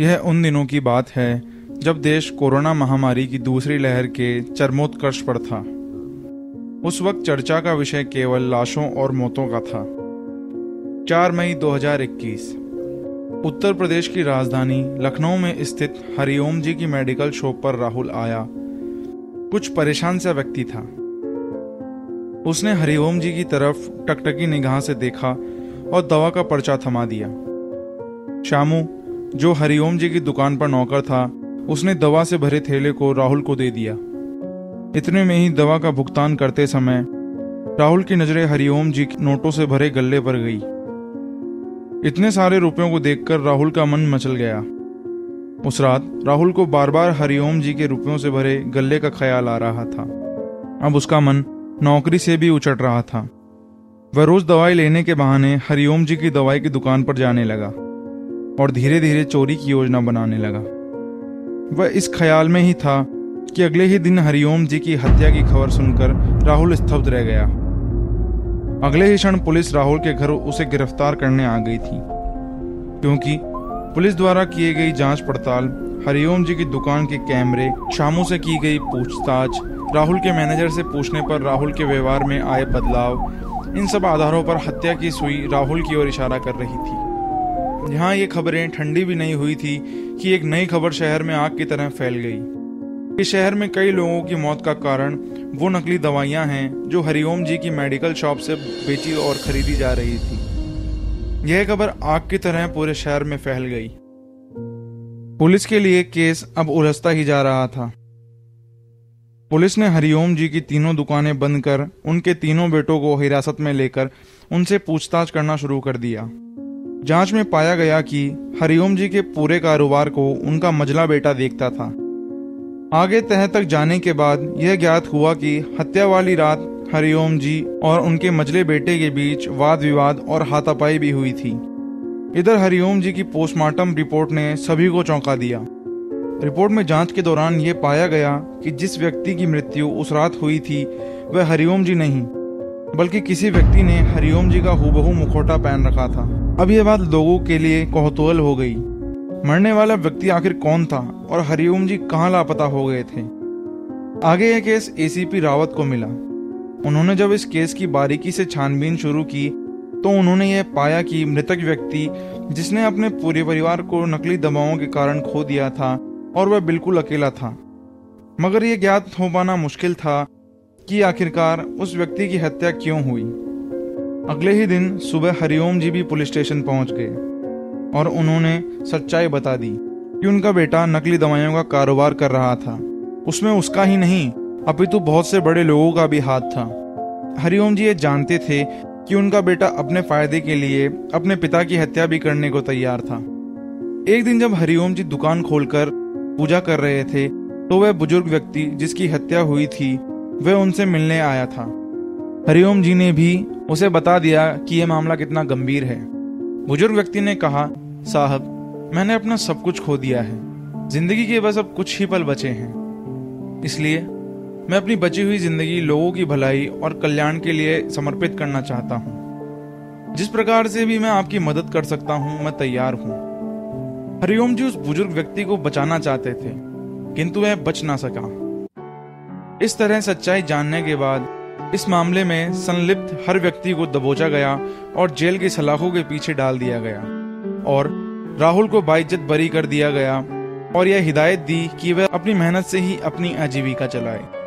यह उन दिनों की बात है जब देश कोरोना महामारी की दूसरी लहर के चरमोत्कर्ष पर था। उस वक्त चर्चा का विषय केवल लाशों और मौतों का था। 4 मई 2021 उत्तर प्रदेश की राजधानी लखनऊ में स्थित हरिओम जी की मेडिकल शॉप पर राहुल आया। कुछ परेशान सा व्यक्ति था। उसने हरिओम जी की तरफ़ टकटकी निगाह से देखा और दवा का पर्चा थमा दिया। शामू जो हरिओम जी की दुकान पर नौकर था, उसने दवा से भरे थैले को राहुल को दे दिया। इतने में ही दवा का भुगतान करते समय, राहुल की नज़रें हरिओम जी के नोटों से भरे गल्ले पर गई। इतने सारे रुपयों को देखकर राहुल का मन मचल गया। उस रात, राहुल को बार बार हरिओम जी के रुपयों से भरे गल्ले का ख्याल आ रहा था। अब उसका मन नौकरी से भी उचट रहा था। वह रोज दवाई लेने के बहाने हरिओम जी की दवाई की दुकान पर जाने लगा। और धीरे धीरे चोरी की योजना बनाने लगा। वह इस ख्याल में ही था कि अगले ही दिन हरिओम जी की हत्या की खबर सुनकर राहुल स्तब्ध रह गया। अगले ही क्षण पुलिस राहुल के घर उसे गिरफ़्तार करने आ गई थी। क्योंकि पुलिस द्वारा किए गई जाँच पड़ताल, हरिओम जी की दुकान के कैमरे, शामू से की गई पूछताछ, राहुल के मैनेजर से पूछने पर राहुल के व्यवहार में आए बदलाव, इन सब आधारों पर हत्या की सुई राहुल की ओर इशारा कर रही थी। यहाँ ये खबरें ठंडी भी नहीं हुई थी कि एक नई खबर शहर में आग की तरह फैल गई। इस शहर में कई लोगों की मौत का कारण वो नकली दवाइयाँ हैं जो हरिओम जी की मेडिकल शॉप से बेची और खरीदी जा रही थी। यह खबर आग की तरह पूरे शहर में फैल गई। पुलिस के लिए केस अब उलझता ही जा रहा था। पुलिस ने हरिओम जी की तीनों दुकानें बंद कर उनके तीनों बेटों को हिरासत में लेकर उनसे पूछताछ करना शुरू कर दिया। जाँच में पाया गया कि हरिओम जी के पूरे कारोबार को उनका मजला बेटा देखता था। आगे तह तक जाने के बाद यह ज्ञात हुआ कि हत्या वाली रात हरिओम जी और उनके मजले बेटे के बीच वाद विवाद और हाथापाई भी हुई थी। इधर हरिओम जी की पोस्टमार्टम रिपोर्ट ने सभी को चौंका दिया। रिपोर्ट में जाँच के दौरान यह पाया गया कि जिस व्यक्ति की मृत्यु उस रात हुई थी, वह हरिओम जी नहीं। बल्कि किसी व्यक्ति ने हरिओम जी का हुबहू मुखौटा पहन रखा था। अब यह बात लोगों के लिए कौतूहल हो गई। मरने वाला व्यक्ति आखिर कौन था और हरिओम जी कहाँ लापता हो गए थे? आगे यह केस एसीपी रावत को मिला। उन्होंने जब इस केस की बारीकी से छानबीन शुरू की तो उन्होंने यह पाया कि मृतक व्यक्ति, जिसने अपने पूरे परिवार को नकली दवाओं के कारण खो दिया था, और वह बिल्कुल अकेला था। मगर यह ज्ञात हो पाना मुश्किल था कि आखिरकार उस व्यक्ति की हत्या क्यों हुई? अगले ही दिन सुबह हरिओम जी भी पुलिस स्टेशन पहुँच गए और उन्होंने सच्चाई बता दी कि उनका बेटा नकली दवाइयों का कारोबार कर रहा था। उसमें उसका ही नहीं, अपितु बहुत से बड़े लोगों का भी हाथ था। हरिओम जी ये जानते थे कि उनका बेटा अपने फ़ायदे के लिए अपने पिता की हत्या भी करने को तैयार था। एक दिन जब हरिओम जी दुकान खोलकर पूजा कर रहे थे तो वह बुज़ुर्ग व्यक्ति जिसकी हत्या हुई थी वह उनसे मिलने आया था। हरिओम जी ने भी उसे बता दिया कि यह मामला कितना गंभीर है। बुज़ुर्ग व्यक्ति ने कहा, साहब, मैंने अपना सब कुछ खो दिया है। ज़िंदगी के बस अब कुछ ही पल बचे हैं। इसलिए मैं अपनी बची हुई ज़िंदगी लोगों की भलाई और कल्याण के लिए समर्पित करना चाहता हूँ। जिस प्रकार से भी मैं आपकी मदद कर सकता हूँ, मैं तैयार हूँ। हरिओम जी उस बुज़ुर्ग व्यक्ति को बचाना चाहते थे, किंतु वह बच ना सका। इस तरह सच्चाई जानने के बाद, इस मामले में संलिप्त हर व्यक्ति को दबोचा गया और जेल के सलाखों के पीछे डाल दिया गया। और राहुल को बाइज्जत बरी कर दिया गया और यह हिदायत दी कि वह अपनी मेहनत से ही अपनी आजीविका चलाए।